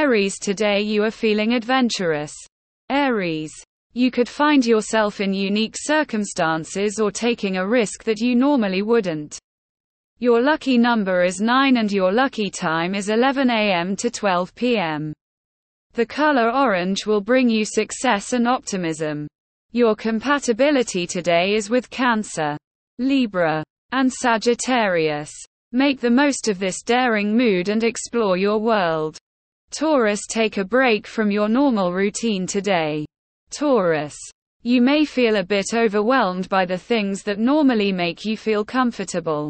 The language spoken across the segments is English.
Aries today you are feeling adventurous. Aries. You could find yourself in unique circumstances or taking a risk that you normally wouldn't. Your lucky number is 9 and your lucky time is 11 a.m. to 12 p.m. The color orange will bring you success and optimism. Your compatibility today is with Cancer, Libra, and Sagittarius. Make the most of this daring mood and explore your world. Taurus take a break from your normal routine today. Taurus. You may feel a bit overwhelmed by the things that normally make you feel comfortable.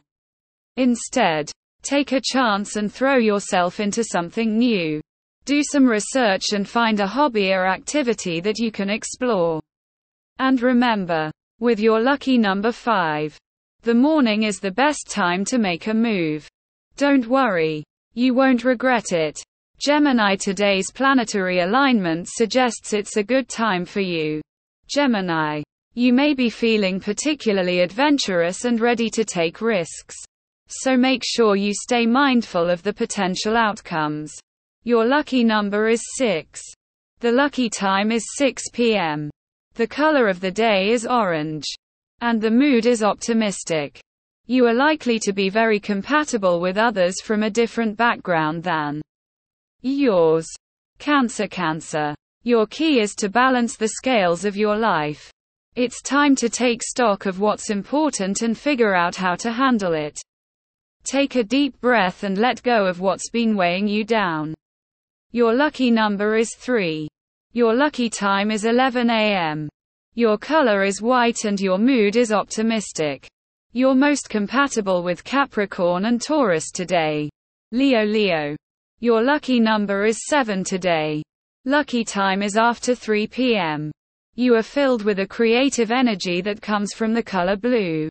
Instead, take a chance and throw yourself into something new. Do some research and find a hobby or activity that you can explore. And remember, with your lucky number 5, the morning is the best time to make a move. Don't worry. You won't regret it. Gemini today's planetary alignment suggests it's a good time for you. Gemini. You may be feeling particularly adventurous and ready to take risks. So make sure you stay mindful of the potential outcomes. Your lucky number is 6. The lucky time is 6 p.m. The color of the day is orange. And the mood is optimistic. You are likely to be very compatible with others from a different background than yours. Cancer Cancer. Your key is to balance the scales of your life. It's time to take stock of what's important and figure out how to handle it. Take a deep breath and let go of what's been weighing you down. Your lucky number is 3. Your lucky time is 11 a.m. Your color is white and your mood is optimistic. You're most compatible with Capricorn and Taurus today. Leo Leo. Your lucky number is 7 today. Lucky time is after 3 p.m. You are filled with a creative energy that comes from the color blue,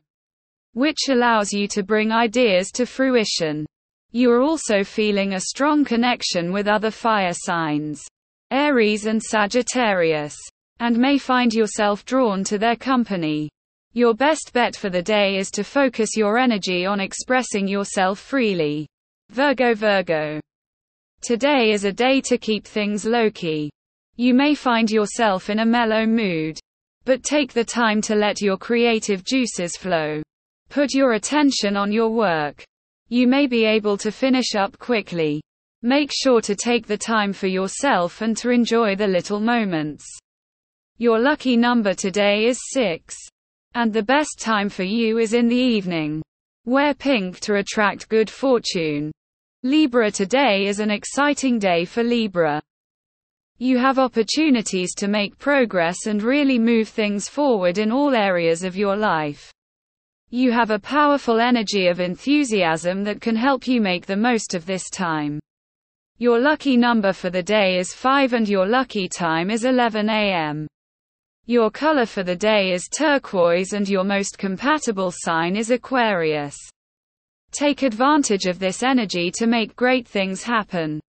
which allows you to bring ideas to fruition. You are also feeling a strong connection with other fire signs, Aries and Sagittarius and may find yourself drawn to their company. Your best bet for the day is to focus your energy on expressing yourself freely. Virgo Virgo. Today is a day to keep things low key. You may find yourself in a mellow mood. But take the time to let your creative juices flow. Put your attention on your work. You may be able to finish up quickly. Make sure to take the time for yourself and to enjoy the little moments. Your lucky number today is 6. And the best time for you is in the evening. Wear pink to attract good fortune. Libra today is an exciting day for Libra. You have opportunities to make progress and really move things forward in all areas of your life. You have a powerful energy of enthusiasm that can help you make the most of this time. Your lucky number for the day is 5 and your lucky time is 11 a.m. Your color for the day is turquoise and your most compatible sign is Aquarius. Take advantage of this energy to make great things happen.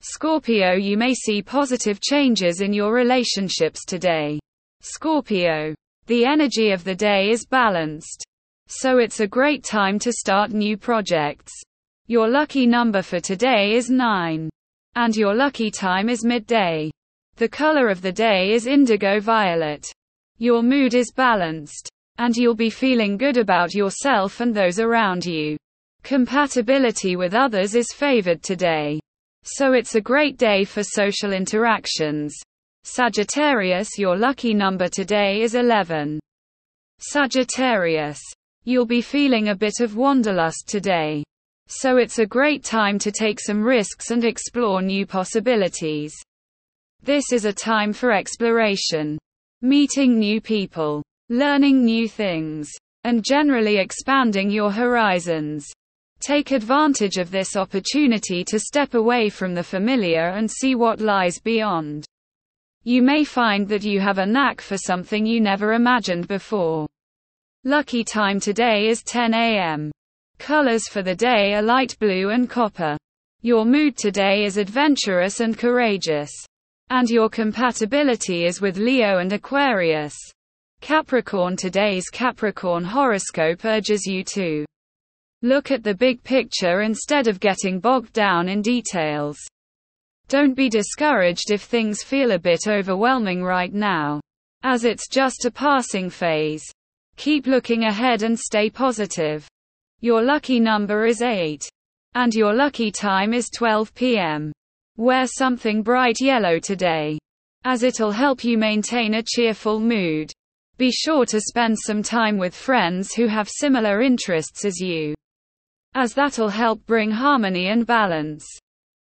Scorpio You may see positive changes in your relationships today. Scorpio. The energy of the day is balanced. So it's a great time to start new projects. Your lucky number for today is 9. And your lucky time is midday. The color of the day is indigo violet. Your mood is balanced. And you'll be feeling good about yourself and those around you. Compatibility with others is favored today. So it's a great day for social interactions. Sagittarius, your lucky number today is 11. Sagittarius. You'll be feeling a bit of wanderlust today. So it's a great time to take some risks and explore new possibilities. This is a time for exploration, meeting new people, learning new things, and generally expanding your horizons. Take advantage of this opportunity to step away from the familiar and see what lies beyond. You may find that you have a knack for something you never imagined before. Lucky time today is 10 a.m. Colors for the day are light blue and copper. Your mood today is adventurous and courageous. And your compatibility is with Leo and Aquarius. Capricorn Today's Capricorn horoscope urges you to look at the big picture instead of getting bogged down in details. Don't be discouraged if things feel a bit overwhelming right now, as it's just a passing phase. Keep looking ahead and stay positive. Your lucky number is 8. And your lucky time is 12 p.m. Wear something bright yellow today, as it'll help you maintain a cheerful mood. Be sure to spend some time with friends who have similar interests as you, as that'll help bring harmony and balance.